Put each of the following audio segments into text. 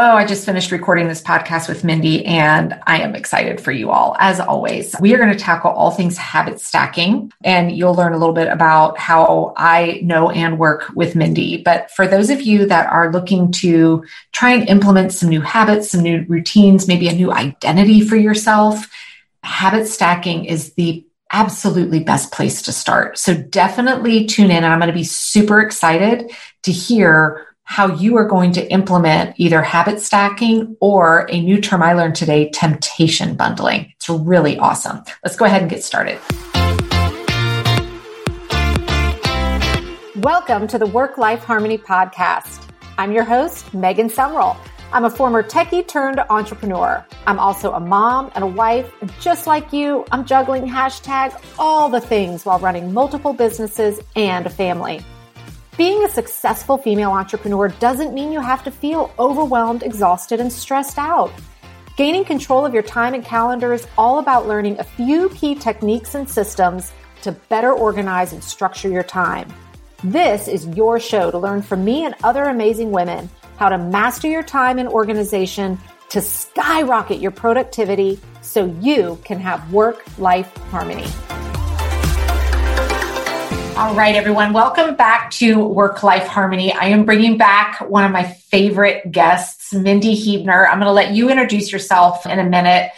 Oh, I just finished recording this podcast with Mindy and I am excited for you all. As always, we are going to tackle all things habit stacking and you'll learn a little bit about how I know and work with Mindy. But for those of you that are looking to try and implement some new habits, some new routines, maybe a new identity for yourself, habit stacking is the absolutely best place to start. So definitely tune in and I'm going to be super excited to hear how you are going to implement either habit stacking or a new term I learned today, temptation bundling. It's really awesome. Let's go ahead and get started. Welcome to the Work Life Harmony Podcast. I'm your host, Megan Sumrell. I'm a former techie turned entrepreneur. I'm also a mom and a wife. And just like you, I'm juggling hashtag all the things while running multiple businesses and a family. Being a successful female entrepreneur doesn't mean you have to feel overwhelmed, exhausted, and stressed out. Gaining control of your time and calendar is all about learning a few key techniques and systems to better organize and structure your time. This is your show to learn from me and other amazing women how to master your time and organization to skyrocket your productivity so you can have work life harmony. All right, everyone. Welcome back to Work Life Harmony. I am bringing back one of my favorite guests, Mindy Huebner. I'm going to let you introduce yourself in a minute.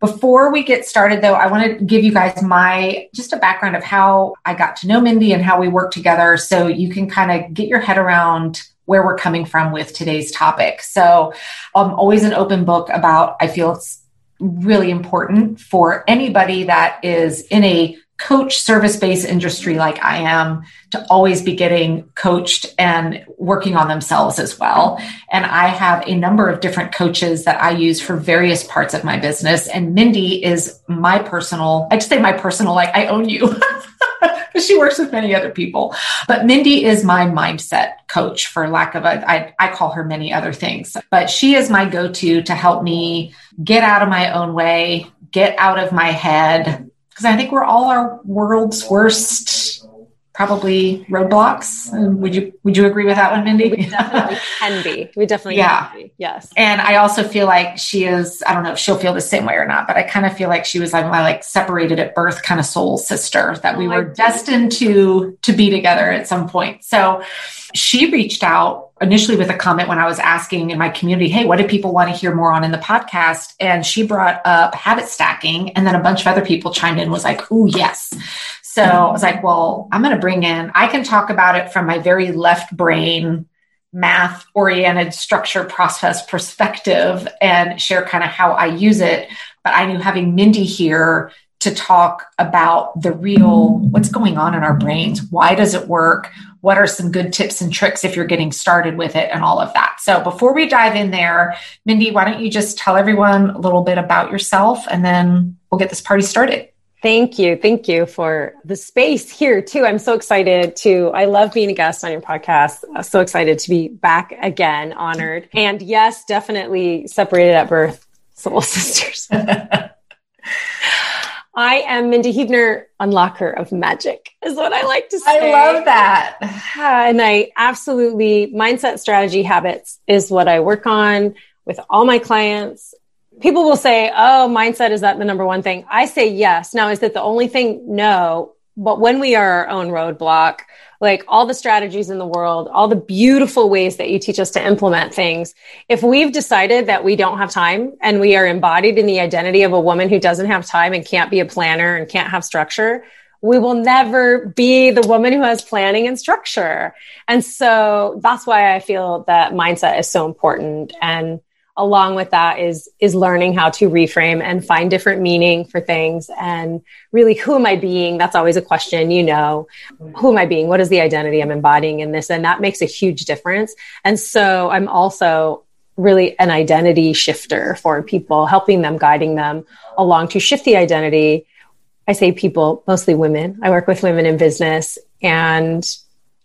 Before we get started, though, I want to give you guys my just a background of how I got to know Mindy and how we work together so you can kind of get your head around where we're coming from with today's topic. So I'm always an open book about, I feel it's really important for anybody that is in a coach service based industry like I am to always be getting coached and working on themselves as well. And I have a number of different coaches that I use for various parts of my business. And Mindy is my personal, I just say my personal, like I own you. she works with many other people. But Mindy is my mindset coach, for lack of a, I, I call her many other things. But she is my go to to help me get out of my own way, get out of my head, because I think we're all our world's worst probably roadblocks. Would you would you agree with that one, Mindy? We definitely can be. We definitely yeah. Be. Yes. And I also feel like she is, I don't know if she'll feel the same way or not, but I kind of feel like she was like my like separated at birth kind of soul sister that oh, we were destined to to be together at some point. So she reached out initially with a comment when I was asking in my community, Hey, what do people want to hear more on in the podcast? And she brought up habit stacking. And then a bunch of other people chimed in, was like, Oh, yes. So I was like, well, I'm going to bring in, I can talk about it from my very left brain, math oriented structure process perspective and share kind of how I use it. But I knew having Mindy here to talk about the real what's going on in our brains. Why does it work? What are some good tips and tricks if you're getting started with it and all of that? So before we dive in there, Mindy, why don't you just tell everyone a little bit about yourself and then we'll get this party started. Thank you. Thank you for the space here too. I'm so excited to, I love being a guest on your podcast. I'm so excited to be back again, honored. And yes, definitely separated at birth, soul sisters. I am Mindy Huebner, unlocker of magic, is what I like to say. I love that. And I absolutely, mindset strategy habits is what I work on with all my clients. People will say, Oh, mindset, is that the number one thing? I say yes. Now, is that the only thing? No. But when we are our own roadblock, like all the strategies in the world, all the beautiful ways that you teach us to implement things. If we've decided that we don't have time and we are embodied in the identity of a woman who doesn't have time and can't be a planner and can't have structure, we will never be the woman who has planning and structure. And so that's why I feel that mindset is so important. And along with that is is learning how to reframe and find different meaning for things. And really who am i being? That's always a question you know. Who am i being? What is the identity i'm embodying in this? And that makes a huge difference. And so i'm also really an identity shifter for people helping them guiding them along to shift the identity. I say people mostly women. I work with women in business and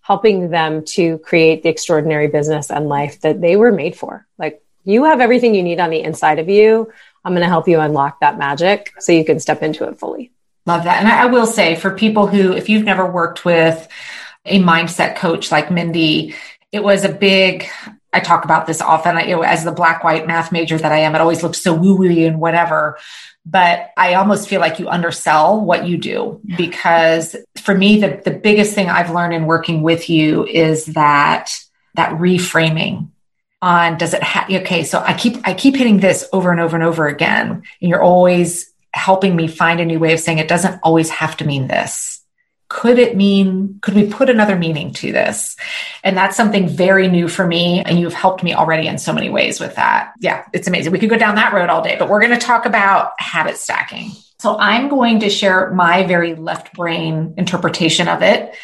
helping them to create the extraordinary business and life that they were made for. Like you have everything you need on the inside of you. I'm going to help you unlock that magic so you can step into it fully. Love that. And I will say for people who, if you've never worked with a mindset coach like Mindy, it was a big I talk about this often. I, you know, as the black white math major that I am, it always looks so woo woo and whatever. But I almost feel like you undersell what you do because for me, the, the biggest thing I've learned in working with you is that that reframing on does it have okay so i keep i keep hitting this over and over and over again. And you're always helping me find a new way of saying it doesn't always have to mean this. Could it mean could we put another meaning to this? And that's something very new for me and you've helped me already in so many ways with that. Yeah it's amazing. We could go down that road all day but we're going to talk about habit stacking. So i'm going to share my very left brain interpretation of it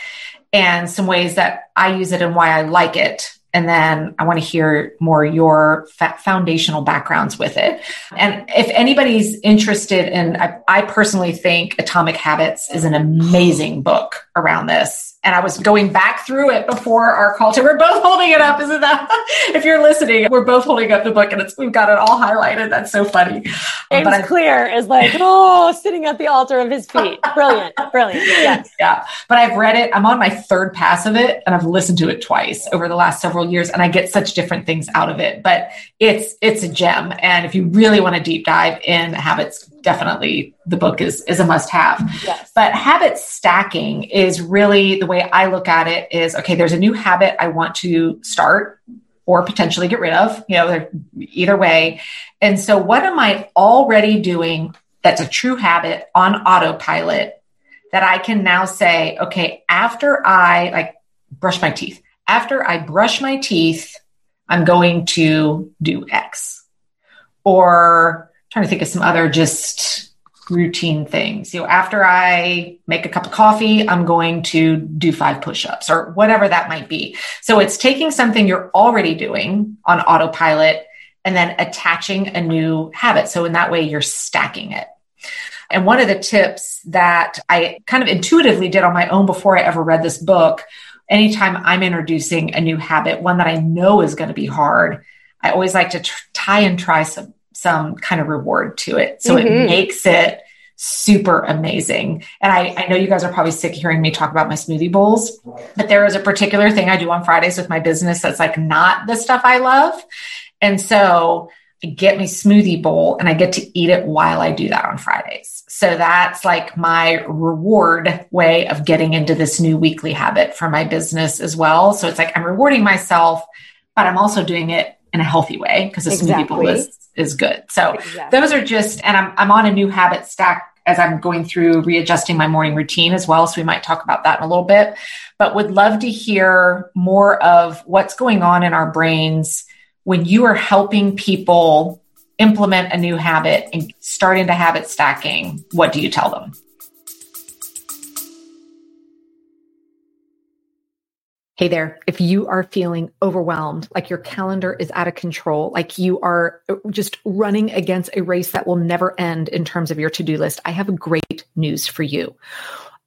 and some ways that i use it and why i like it and then I want to hear more your fa- foundational backgrounds with it. And if anybody's interested in, I, I, personally think Atomic Habits is an amazing book around this and I was going back through it before our call to. We're both holding it up, isn't that? if you're listening, we're both holding up the book, and it's we've got it all highlighted. That's so funny. Um, James but Clear is like, oh, sitting at the altar of his feet. Brilliant, brilliant. Yes. Yeah, but I've read it. I'm on my third pass of it, and I've listened to it twice over the last several years, and I get such different things out of it. But it's it's a gem, and if you really want to deep dive in habits definitely the book is is a must have. Yes. But habit stacking is really the way I look at it is okay, there's a new habit I want to start or potentially get rid of, you know, either way. And so what am I already doing that's a true habit on autopilot that I can now say, okay, after I like brush my teeth, after I brush my teeth, I'm going to do X. Or trying to think of some other just routine things. You know, after I make a cup of coffee, I'm going to do five push-ups or whatever that might be. So it's taking something you're already doing on autopilot and then attaching a new habit. So in that way you're stacking it. And one of the tips that I kind of intuitively did on my own before I ever read this book, anytime I'm introducing a new habit, one that I know is going to be hard, I always like to tr- tie and try some some kind of reward to it. So mm-hmm. it makes it super amazing. And I, I know you guys are probably sick of hearing me talk about my smoothie bowls, but there is a particular thing I do on Fridays with my business that's like not the stuff I love. And so I get my smoothie bowl and I get to eat it while I do that on Fridays. So that's like my reward way of getting into this new weekly habit for my business as well. So it's like I'm rewarding myself, but I'm also doing it in a healthy way because the exactly. smoothie bowl is is good. So exactly. those are just, and I'm, I'm on a new habit stack as I'm going through readjusting my morning routine as well. So we might talk about that in a little bit, but would love to hear more of what's going on in our brains when you are helping people implement a new habit and start into habit stacking. What do you tell them? Hey there, if you are feeling overwhelmed, like your calendar is out of control, like you are uh, just running against a race that will never end in terms of your to do list, I have great news for you.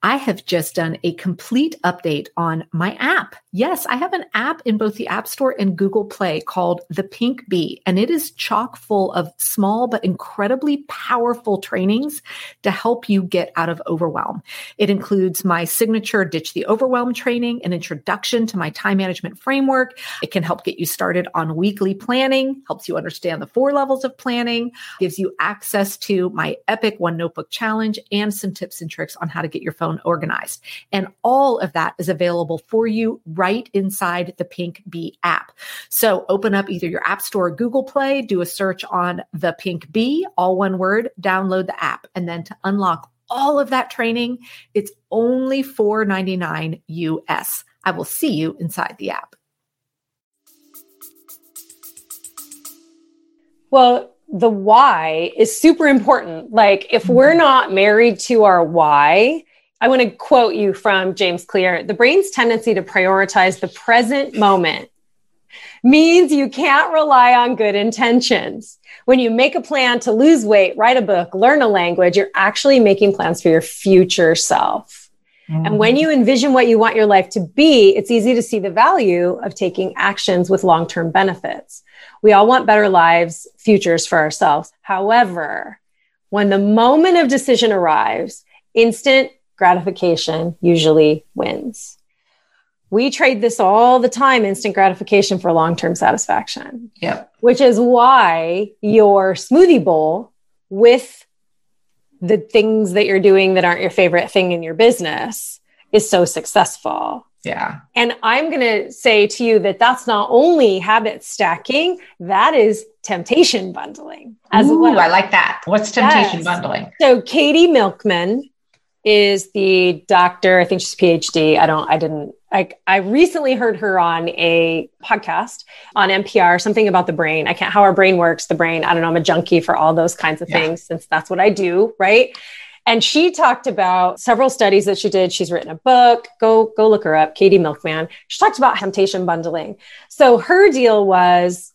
I have just done a complete update on my app. Yes, I have an app in both the App Store and Google Play called The Pink Bee, and it is chock full of small but incredibly powerful trainings to help you get out of overwhelm. It includes my signature Ditch the Overwhelm training, an introduction to my time management framework. It can help get you started on weekly planning, helps you understand the four levels of planning, gives you access to my epic one notebook challenge, and some tips and tricks on how to get your phone organized. And all of that is available for you right inside the Pink Bee app. So open up either your App Store or Google Play, do a search on the Pink Bee, all one word, download the app. And then to unlock all of that training, it's only $4.99 US. I will see you inside the app. Well, the why is super important. Like, if we're not married to our why, I want to quote you from James Clear the brain's tendency to prioritize the present moment means you can't rely on good intentions. When you make a plan to lose weight, write a book, learn a language, you're actually making plans for your future self. Mm-hmm. And when you envision what you want your life to be, it's easy to see the value of taking actions with long term benefits. We all want better lives, futures for ourselves. However, when the moment of decision arrives, instant gratification usually wins. we trade this all the time instant gratification for long term satisfaction. Yep. Which is why your smoothie bowl with the things that you're doing that aren't your favorite thing in your business is so successful. Yeah. And I'm going to say to you that that's not only habit stacking, that is temptation bundling as Ooh, well. I like that. What's temptation yes. bundling? So Katie Milkman is the doctor. I think she's PhD. I don't, I didn't, I, I recently heard her on a podcast on NPR, something about the brain. I can't, how our brain works, the brain. I don't know. I'm a junkie for all those kinds of yeah. things since that's what I do. Right. And she talked about several studies that she did. She's written a book. Go, go look her up. Katie Milkman. She talked about temptation bundling. So her deal was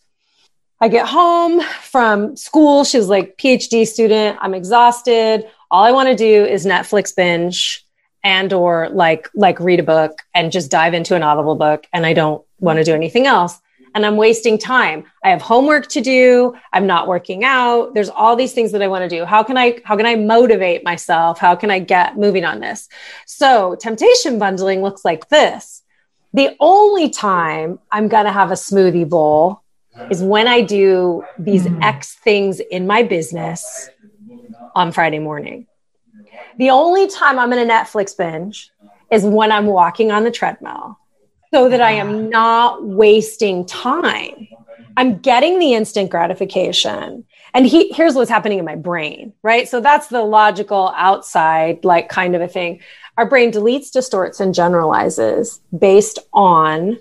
I get home from school. She's like PhD student. I'm exhausted all I want to do is Netflix binge and or like like read a book and just dive into an audible book and I don't want to do anything else and I'm wasting time. I have homework to do. I'm not working out. There's all these things that I want to do. How can I how can I motivate myself? How can I get moving on this? So, temptation bundling looks like this. The only time I'm going to have a smoothie bowl is when I do these mm. X things in my business on Friday morning. The only time I'm in a Netflix binge is when I'm walking on the treadmill so that I am ah. not wasting time. I'm getting the instant gratification. And he, here's what's happening in my brain, right? So that's the logical outside, like kind of a thing. Our brain deletes, distorts, and generalizes based on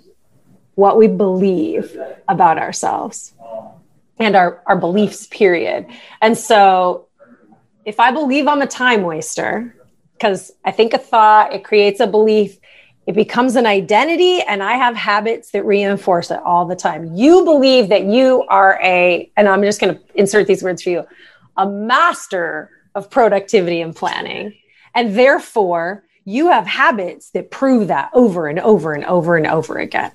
what we believe about ourselves and our, our beliefs, period. And so if I believe I'm a time waster, because I think a thought, it creates a belief, it becomes an identity, and I have habits that reinforce it all the time. You believe that you are a, and I'm just going to insert these words for you, a master of productivity and planning. And therefore, you have habits that prove that over and over and over and over again,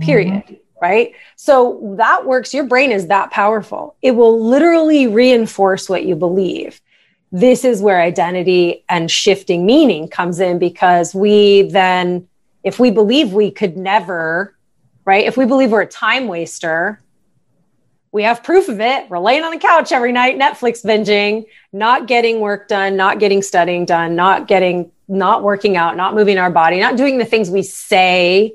period. Mm-hmm right? So that works. Your brain is that powerful. It will literally reinforce what you believe this is where identity and shifting meaning comes in because we then, if we believe we could never, right? If we believe we're a time waster, we have proof of it. We're laying on the couch every night, Netflix binging, not getting work done, not getting studying done, not getting, not working out, not moving our body, not doing the things we say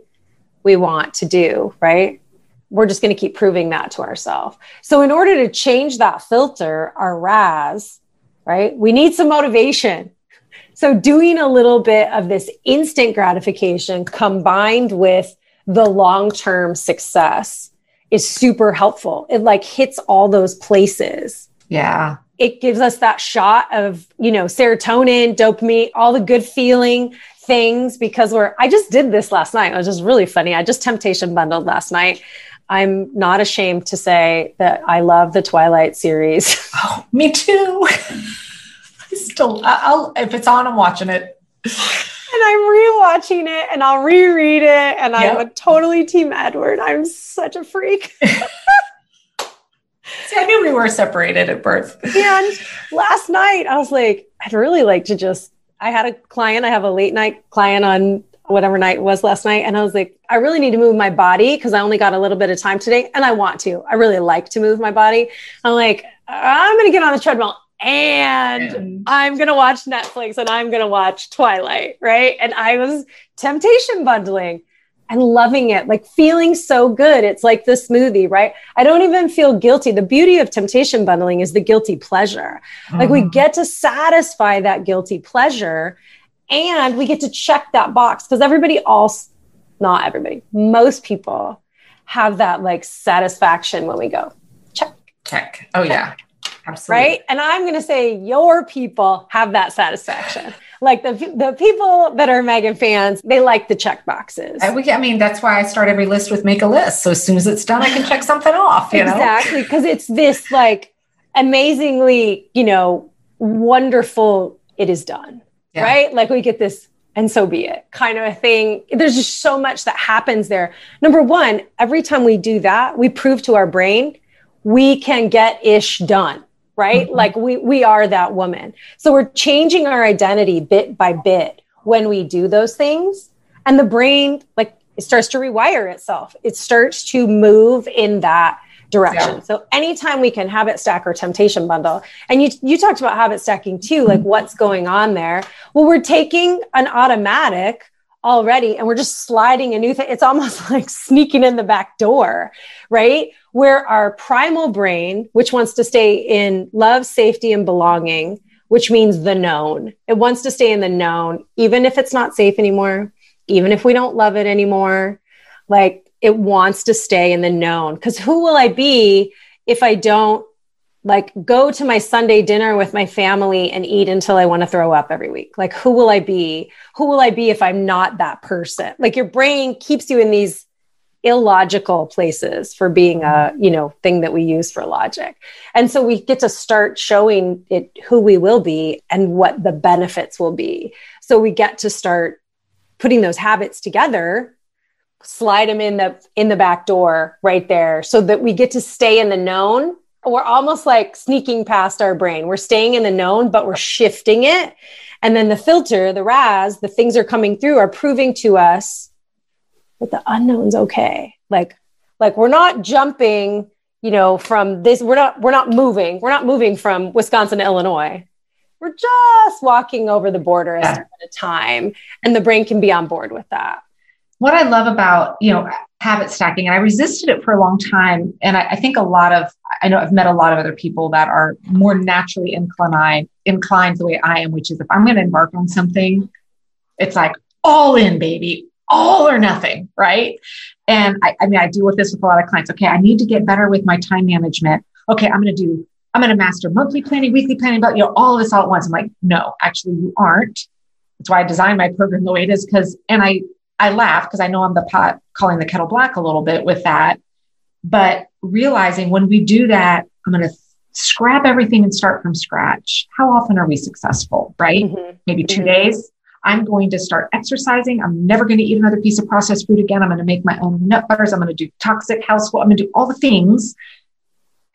we want to do, right? We're just going to keep proving that to ourselves. So, in order to change that filter, our RAS, right? We need some motivation. So doing a little bit of this instant gratification combined with the long-term success is super helpful. It like hits all those places. Yeah. It gives us that shot of, you know, serotonin, dopamine, all the good feeling things because we're I just did this last night. It was just really funny. I just temptation bundled last night. I'm not ashamed to say that I love the Twilight series. Oh, me too. I still, I'll if it's on, I'm watching it. And I'm rewatching it, and I'll reread it, and yep. I'm a totally Team Edward. I'm such a freak. See, I knew we were separated at birth. And last night, I was like, I'd really like to just. I had a client. I have a late night client on whatever night it was last night. And I was like, I really need to move my body because I only got a little bit of time today and I want to. I really like to move my body. I'm like, I'm going to get on the treadmill and, I'm going to watch Netflix and I'm going to watch Twilight. Right. And I was temptation bundling and loving it, like feeling so good. It's like the smoothie, right? I don't even feel guilty. The beauty of temptation bundling is the guilty pleasure. Mm-hmm. Like we mm-hmm. get to satisfy that guilty pleasure and we get to check that box because everybody else, not everybody, most people have that like satisfaction when we go check. Check. Oh, check. yeah. Absolutely. Right. And I'm going to say your people have that satisfaction. like the, the people that are Megan fans, they like the check boxes. I, I mean, that's why I start every list with make a list. So as soon as it's done, I can check something off. You exactly. Because it's this like amazingly, you know, wonderful, it is done yeah. right? Like we get this, and so be it kind of a thing. There's just so much that happens there. Number one, every time we do that, we prove to our brain we can get ish done right mm-hmm. like we we are that woman so we're changing our identity bit by bit when we do those things and the brain like it starts to rewire itself. It starts to move in that direction. Yeah. So anytime we can habit stack or temptation bundle, and you you talked about habit stacking too, like mm-hmm. what's going on there. Well, we're taking an automatic already and we're just sliding a new thing. It's almost like sneaking in the back door, right? Where our primal brain, which wants to stay in love, safety, and belonging, which means the known. It wants to stay in the known, even if it's not safe anymore, even if we don't love it anymore. Like it wants to stay in the known. Because who will I be if I don't like go to my Sunday dinner with my family and eat until I want to throw up every week? Like, who will I be? Who will I be if I'm not that person? Like, your brain keeps you in these illogical places for being a you know thing that we use for logic and so we get to start showing it who we will be and what the benefits will be so we get to start putting those habits together slide them in the in the back door right there so that we get to stay in the known. We're almost like sneaking past our brain. We're staying in the known but we're shifting it. And then the filter the ras the things are coming through are proving to us that the unknown's okay. Like like we're not jumping you know from this we're not we're not moving. We're not moving from wisconsin to illinois. We're just walking over the border step at a time and the brain can be on board with that what I love about, you know, habit stacking, and I resisted it for a long time. And I, I, think a lot of, I know I've met a lot of other people that are more naturally inclined, inclined the way I am, which is if I'm going to embark on something, it's like all in, baby, all or nothing, right? And I, I mean, I deal with this with a lot of clients. Okay, I need to get better with my time management. Okay, I'm going to do, I'm going to master monthly planning, weekly planning, but you know, all of this all at once. I'm like, no, actually, you aren't. That's why I designed my program the way it is because, and I I laugh because I know I'm the pot calling the kettle black a little bit with that. But realizing when we do that, I'm going to scrap everything and start from scratch. How often are we successful, right? Mm-hmm. Maybe 2 mm-hmm. days. I'm going to start exercising. I'm never going to eat another piece of processed food again. I'm going to make my own nut butters. I'm going to do toxic household. I'm going to do all the things.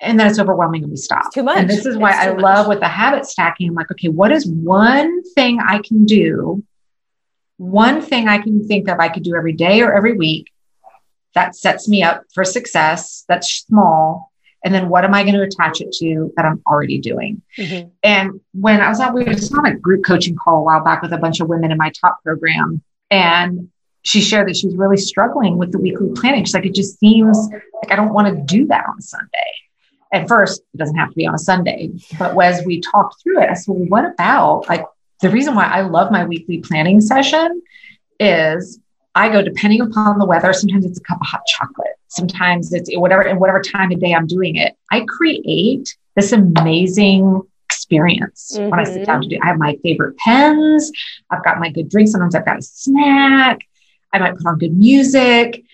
And then it's overwhelming and we stop. Too much. And this is why I much. love with the habit stacking. I'm like, okay, what is one thing I can do one thing I can think of I could do every day or every week that sets me up for success that's small. And then what am I going to attach it to that I'm already doing? Mm-hmm. And when I was on, we was on a group coaching call a while back with a bunch of women in my top program. And she shared that she was really struggling with the weekly planning. She's like, it just seems like I don't want to do that on Sunday. At first, it doesn't have to be on a Sunday. But as we talked through it, I said, well, what about like the reason why I love my weekly planning session is I go depending upon the weather. Sometimes it's a cup of hot chocolate. Sometimes it's whatever, and whatever time of day I'm doing it. I create this amazing experience mm-hmm. when I sit down to do. I have my favorite pens. I've got my good drink. Sometimes I've got a snack. I might put on good music.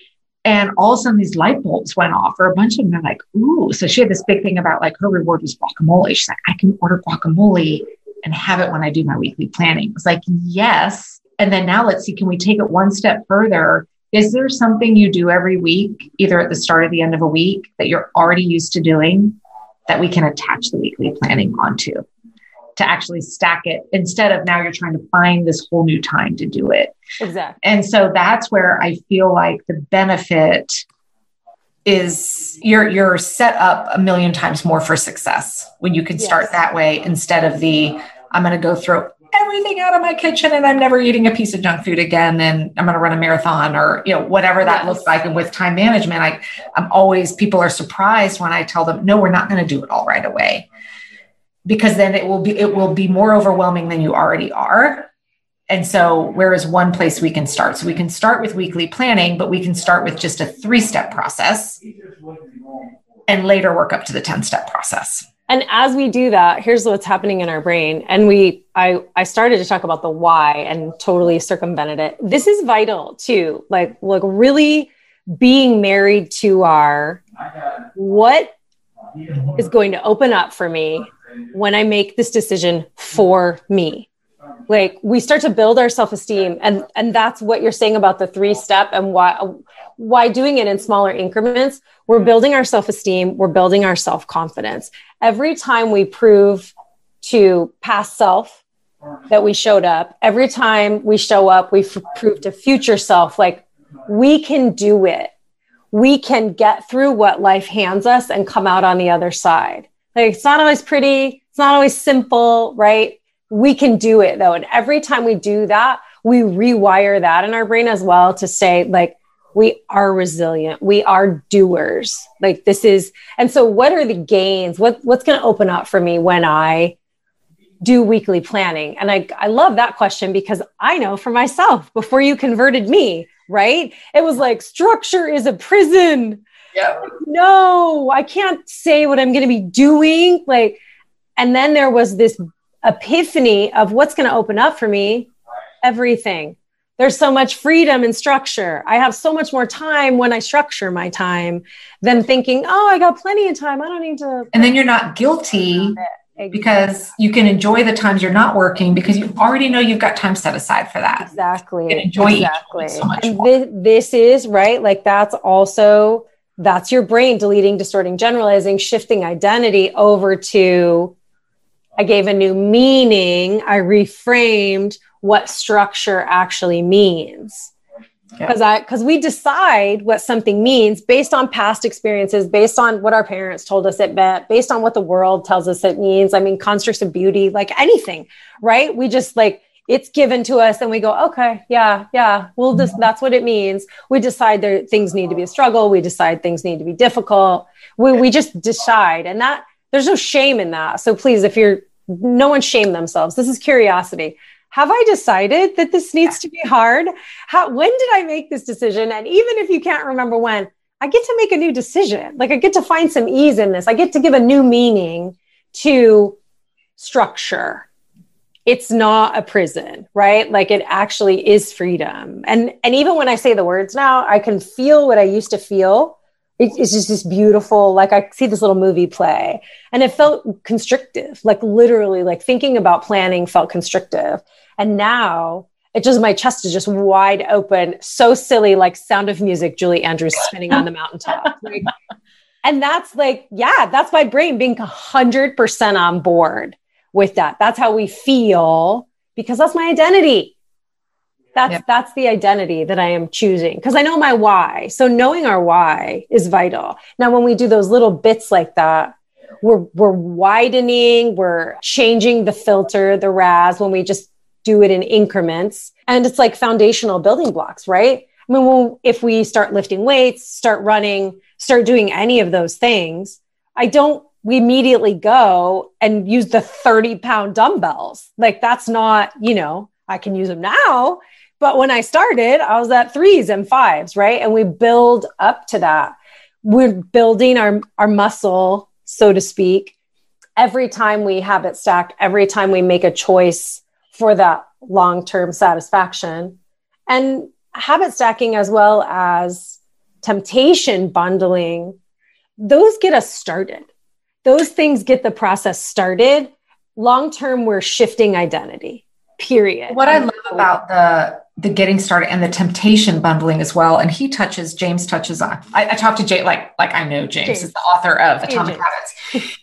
And all of a sudden, these light bulbs went off, or a bunch of them are like, ooh. So she had this big thing about like her reward was guacamole. She's like, I can order guacamole and have it when I do my weekly planning. It's like, yes. And then now let's see, can we take it one step further? Is there something you do every week, either at the start or the end of a week, that you're already used to doing that we can attach the weekly planning onto to actually stack it instead of now you're trying to find this whole new time to do it? Exactly. And so that's where I feel like the benefit is you're you're set up a million times more for success when you can start that way instead of the I'm going to go throw everything out of my kitchen and I'm never eating a piece of junk food again. And I'm going to run a marathon or you know whatever that looks like. And with time management I I'm always people are surprised when I tell them no we're not going to do it all right away. Because then it will be it will be more overwhelming than you already are. And so, where is one place we can start? So, we can start with weekly planning, but we can start with just a three step process. And later work up to the 10 step process. And as we do that, here's what's happening in our brain. And we, I, I started to talk about the why and totally circumvented it. This is vital too. Like, like really being married to our what is going to open up for me when I make this decision for me like we start to build our self-esteem and and that's what you're saying about the three step and why why doing it in smaller increments we're building our self-esteem we're building our self-confidence every time we prove to past self that we showed up every time we show up we f- prove to future self like we can do it. We can get through what life hands us and come out on the other side. Like it's not always pretty, it's not always simple, right? We can do it though. And every time we do that, we rewire that in our brain as well to say, like, we are resilient. We are doers. Like this is, and so what are the gains? What, what's going to open up for me when I do weekly planning? And I, I love that question because I know for myself before you converted me, right? It was like structure is a prison. Yeah. No, I can't say what I'm going to be doing. Like, and then there was this epiphany of what's going to open up for me everything there's so much freedom and structure. I have so much more time when I structure my time than thinking, oh, I got plenty of time. I don't need to. And then you're not guilty because you can enjoy the times you're not working because you already know you've got time set aside for that. Exactly. Enjoy exactly. so much and. This, this is right. Like that's also that's your brain deleting, distorting, generalizing, shifting identity over to I gave a new meaning. I reframed what structure actually means. Because yeah. i because we decide what something means based on past experiences based on what our parents told us it meant based on what the world tells us it means. I mean constructs of beauty like anything right? We just like it's given to us and we go okay yeah yeah we'll just that's what it means. We decide that things need to be a struggle. We decide things need to be difficult. We, we just decide. And that there's no shame in that so please if you're no one shame themselves this is curiosity have I decided that this needs to be hard? How, when did I make this decision? And even if you can't remember when, I get to make a new decision. Like I get to find some ease in this. I get to give a new meaning to structure. It's not a prison, right? Like it actually is freedom. And and even when I say the words now, I can feel what I used to feel. It's just this beautiful, like I see this little movie play and it felt constrictive, like literally, like thinking about planning felt constrictive. And now it just, my chest is just wide open, so silly, like sound of music, Julie Andrews spinning on the mountaintop. Like, and that's like, yeah, that's my brain being 100% on board with that. That's how we feel because that's my identity. That's, that's the identity that I am choosing because I know my why. So knowing our why is vital. Now, when we do those little bits like that, we're, we're widening, we're changing the filter, the RAS when we just do it in increments. And it's like foundational building blocks, right? I mean, well, if we start lifting weights, start running, start doing any of those things, I don't, we immediately go and use the 30 pound dumbbells. Like that's not, you know, I can use them now. But when I started, I was at threes and fives, right? And we build up to that. We're building our, our muscle, so to speak, every time we habit stack, every time we make a choice for that long term satisfaction. And habit stacking, as well as temptation bundling, those get us started. Those things get the process started. Long term, we're shifting identity, period. What I um, love about the the getting started and the temptation bundling as well. And he touches, James touches on. I, I talked to Jay like like I know James, James. is the author of Atomic Habits.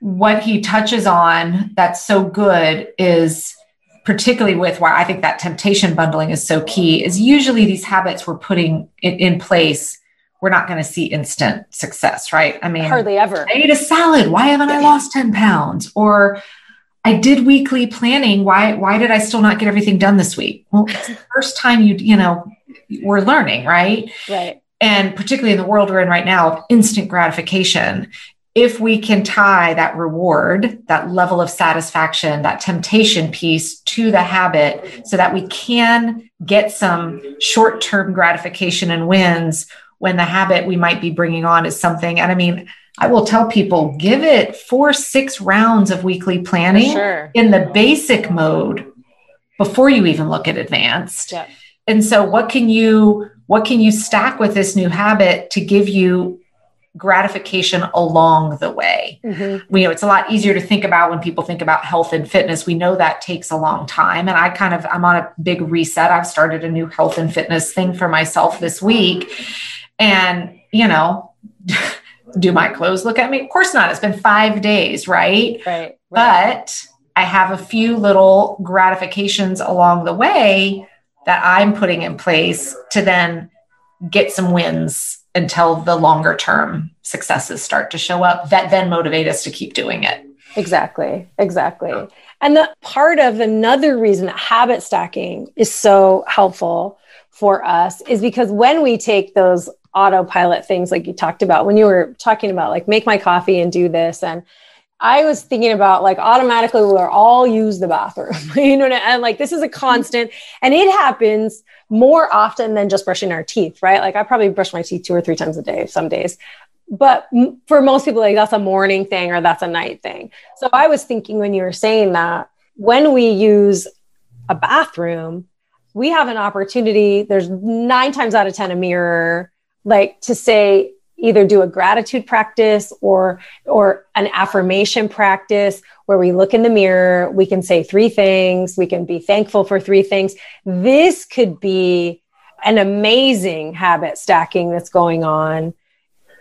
what he touches on that's so good is particularly with why I think that temptation bundling is so key, is usually these habits we're putting in, in place, we're not going to see instant success, right? I mean, hardly ever. I ate a salad. Why haven't I lost 10 pounds? Or I did weekly planning. Why, why did I still not get everything done this week? Well, it's the first time you, you know, we're learning, right? Right. And particularly in the world we're in right now of instant gratification, if we can tie that reward, that level of satisfaction, that temptation piece to the habit so that we can get some short term gratification and wins when the habit we might be bringing on is something. And I mean, I will tell people give it four, six rounds of weekly planning sure. in the basic mode before you even look at advanced. Yeah. And so what can you what can you stack with this new habit to give you gratification along the way. Mm-hmm. We know it's a lot easier to think about when people think about health and fitness. We know that takes a long time. And I kind of, I'm on a big reset. I've started a new health and fitness thing for myself this week. And, you know, do my clothes look at me? Of course not. It's been five days, right? Right. right. But I have a few little gratifications along the way that I'm putting in place to then get some wins until the longer term successes start to show up that then motivate us to keep doing it. Exactly. Exactly. And the part of another reason that habit stacking is so helpful for us is because when we take those autopilot things like you talked about when you were talking about like make my coffee and do this and I was thinking about like automatically we'll all use the bathroom, you know, and like this is a constant and it happens more often than just brushing our teeth, right? Like I probably brush my teeth two or three times a day some days. But for most people, like that's a morning thing or that's a night thing. So I was thinking when you were saying that when we use a bathroom, we have an opportunity. There's nine times out of 10 a mirror, like to say, either do a gratitude practice or or an affirmation practice where we look in the mirror we can say three things we can be thankful for three things. This could be an amazing habit stacking that's going on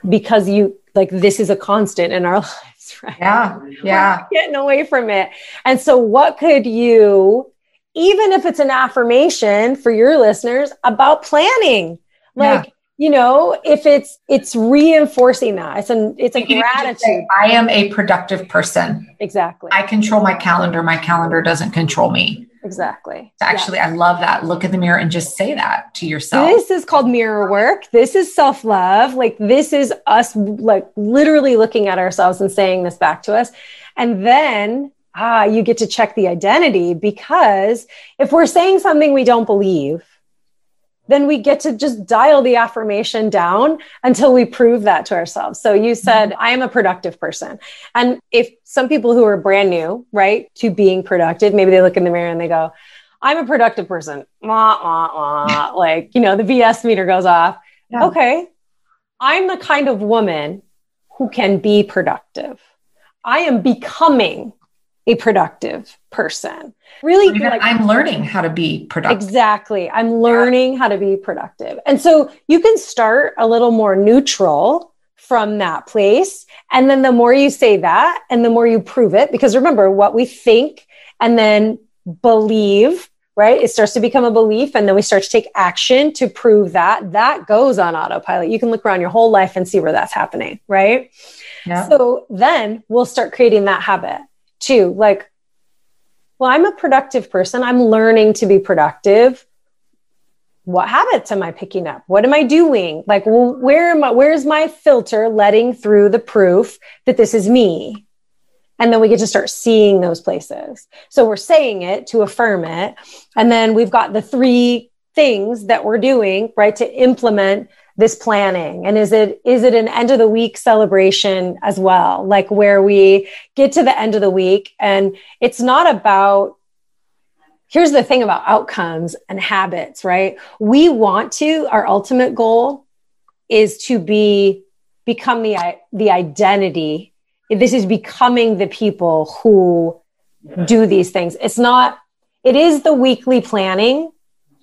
because you like this is a constant in our lives right? Yeah yeah. We're getting away from it. And so what could you even if it's an affirmation for your listeners about planning? Like yeah you know if it's it's reinforcing that it's an it's a gratitude say, i am a productive person. Exactly. I control my calendar. My calendar doesn't control me. Exactly. Actually i love that. Look in the mirror and just say that to yourself. This is called mirror work. This is self-love. Like this is us like literally looking at ourselves and saying this back to us. And then ah you get to check the identity because if we're saying something we don't believe then we get to just dial the affirmation down until we prove that to ourselves. So you said, mm-hmm. I am a productive person. And if some people who are brand new, right, to being productive, maybe they look in the mirror and they go, I'm a productive person. Wah, wah, wah. like, you know, the BS meter goes off. Yeah. Okay. I'm the kind of woman who can be productive. I am becoming a productive person. Really, like, I'm learning how to be productive. Exactly. I'm learning yeah. how to be productive. And so you can start a little more neutral from that place. And then the more you say that and the more you prove it, because remember what we think and then believe, right? It starts to become a belief. And then we start to take action to prove that that goes on autopilot. You can look around your whole life and see where that's happening, right? Yeah. So then we'll start creating that habit too. Like, well, I'm a productive person. I'm learning to be productive. What habits am I picking up? What am I doing? Like, well, where am I? Where's my filter letting through the proof that this is me? And then we get to start seeing those places. So we're saying it to affirm it. And then we've got the three things that we're doing, right, to implement this planning? And is it is it an end of the week celebration as well? Like where we get to the end of the week and it's not about here's the thing about outcomes and habits right? We want to our ultimate goal is to be become the the identity. This is becoming the people who do these things. It's not it is the weekly planning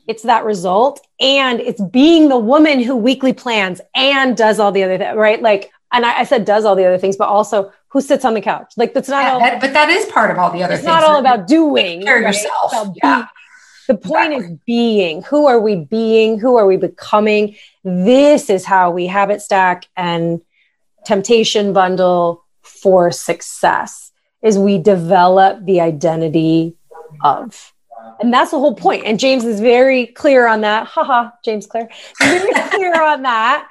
it's that result and it's being the woman who weekly plans and does all the other things, right? Like, and I, I, said does all the other things, but also who sits on the couch. Like that's not yeah, all. That, but that is part of all the other it's things. It's not all about doing. Care right? yourself. Yeah. The point exactly. is being. Who are we being? Who are we becoming? This is how we habit stack and temptation bundle for success is we develop the identity of and that's the whole point. And James is very clear on that. Haha, James Clear. Very clear on that.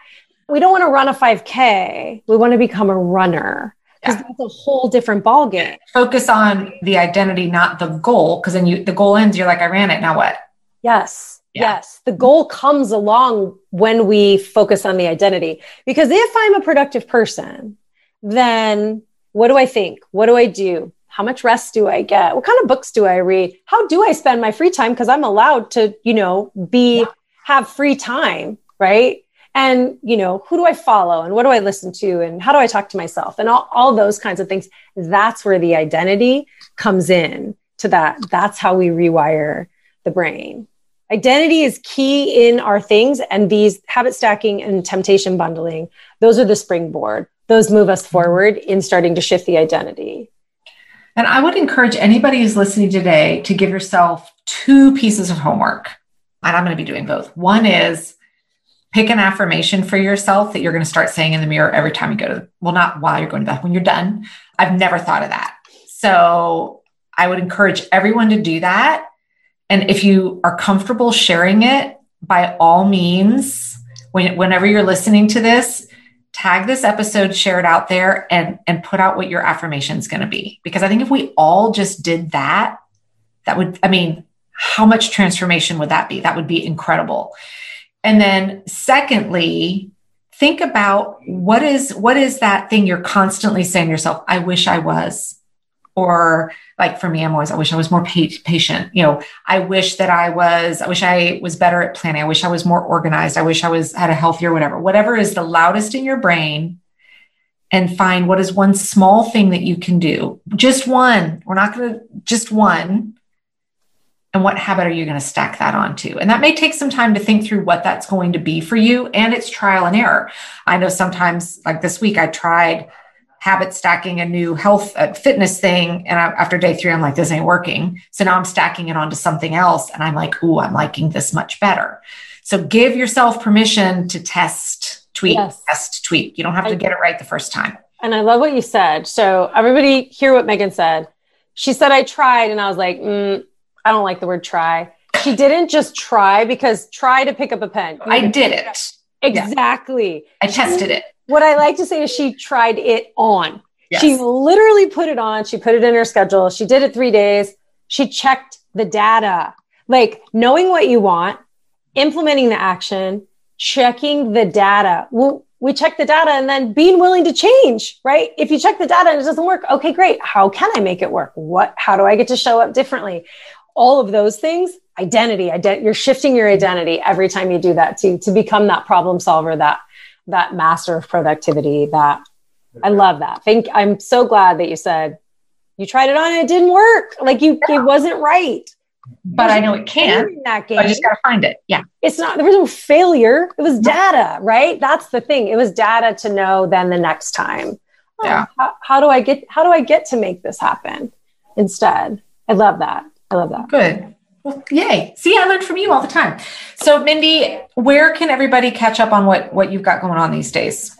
We don't want to run a 5K. We want to become a runner because yeah. that's a whole different ball game. Focus on the identity, not the goal. Because then you the goal ends, you're like, I ran it. Now what? Yes. Yeah. Yes. The goal comes along when we focus on the identity. Because if I'm a productive person, then what do I think? What do I do? How much rest do I get? What kind of books do I read? How do I spend my free time? Because I'm allowed to, you know, be, have free time, right? And, you know, who do I follow and what do I listen to and how do I talk to myself and all, all those kinds of things. That's where the identity comes in to that. That's how we rewire the brain. Identity is key in our things and these habit stacking and temptation bundling. Those are the springboard. Those move us forward in starting to shift the identity. And I would encourage anybody who's listening today to give yourself two pieces of homework. and I'm going to be doing both. One is pick an affirmation for yourself that you're going to start saying in the mirror every time you go to, well, not while you're going to bed, when you're done. I've never thought of that. So I would encourage everyone to do that. And if you are comfortable sharing it, by all means, when, whenever you're listening to this, tag this episode, share it out there, and and put out what your affirmation is going to be. Because I think if we all just did that, that would, I mean, how much transformation would that be? That would be incredible. And then secondly, think about what is what is that thing you're constantly saying to yourself, I wish I was. Or like for me, I'm always, I wish I was more patient. You know, I wish that I was, I wish I was better at planning. I wish I was more organized. I wish I was had a healthier, whatever. Whatever is the loudest in your brain, and find what is one small thing that you can do. Just one. We're not going to just one and what habit are you going to stack that onto and that may take some time to think through what that's going to be for you and it's trial and error i know sometimes like this week i tried habit stacking a new health uh, fitness thing and I, after day three i'm like this ain't working so now i'm stacking it onto something else and i'm like ooh i'm liking this much better so give yourself permission to test tweak yes. test tweak you don't have to I, get it right the first time and i love what you said so everybody hear what megan said she said i tried and i was like mm, I don't like the word try. She didn't just try because try to pick up a pen. I did it. Exactly. Yeah. I tested it. What I like to say is she tried it on. Yes. She literally put it on. She put it in her schedule. She did it three days. She checked the data, like knowing what you want, implementing the action, checking the data. Well, we check the data and then being willing to change, right? If you check the data and it doesn't work, okay, great. How can I make it work? What, how do I get to show up differently? all of those things identity ident- you're shifting your identity every time you do that to to become that problem solver that that master of productivity that i love that think i'm so glad that you said you tried it on and it didn't work like you yeah. it wasn't right but I know it can. That game. I just got to find it. Yeah. It's not, there was no failure. It was data, right? That's the thing. It was data to know then the next time. Oh, yeah. How, how, do I get, how do I get to make this happen instead? I love that. I love that. Good. Well, yay. See, I learn from you all the time. So, Mindy, where can everybody catch up on what, what you've got going on these days?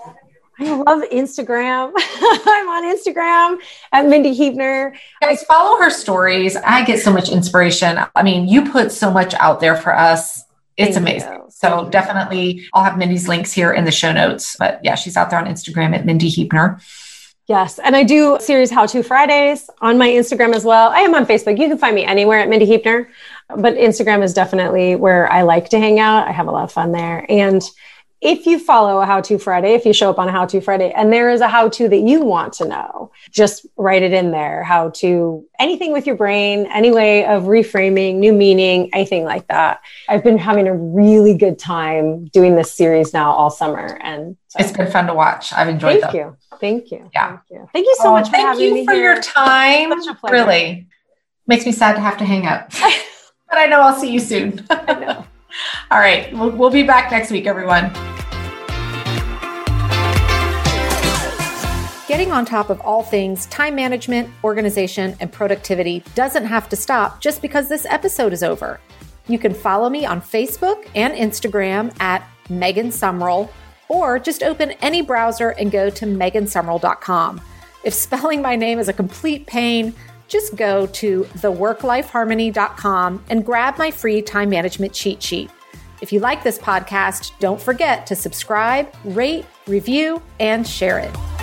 I love Instagram. I'm on Instagram at Mindy Huebner. Guys, follow her stories. I get so much inspiration. I mean, you put so much out there for us. It's Thank amazing. You. So definitely, I'll have Mindy's links here in the show notes. But yeah, she's out there on Instagram at Mindy Huebner. Yes. And I do series How To Fridays on my Instagram as well. I am on Facebook. You can find me anywhere at Mindy Huebner, but Instagram is definitely where I like to hang out. I have a lot of fun there. And if you follow a how to Friday, if you show up on a how to Friday and there is a how to that you want to know, just write it in there. How to anything with your brain, any way of reframing, new meaning, anything like that. I've been having a really good time doing this series now all summer. And so. it's been fun to watch. I've enjoyed Thank them. you. Thank you. Yeah. Thank you. Thank you so oh, much for thank you for here. your time. Really makes me sad to have to hang up. but I know I'll see you soon. I know. All right. We'll, we'll be back next week, everyone. Getting on top of all things time management, organization, and productivity doesn't have to stop just because this episode is over. You can follow me on Facebook and Instagram at Megan Sumrell, or just open any browser and go to megansumrell.com. If spelling my name is a complete pain, just go to theworklifeharmony.com and grab my free time management cheat sheet. If you like this podcast, don't forget to subscribe, rate, review, and share it.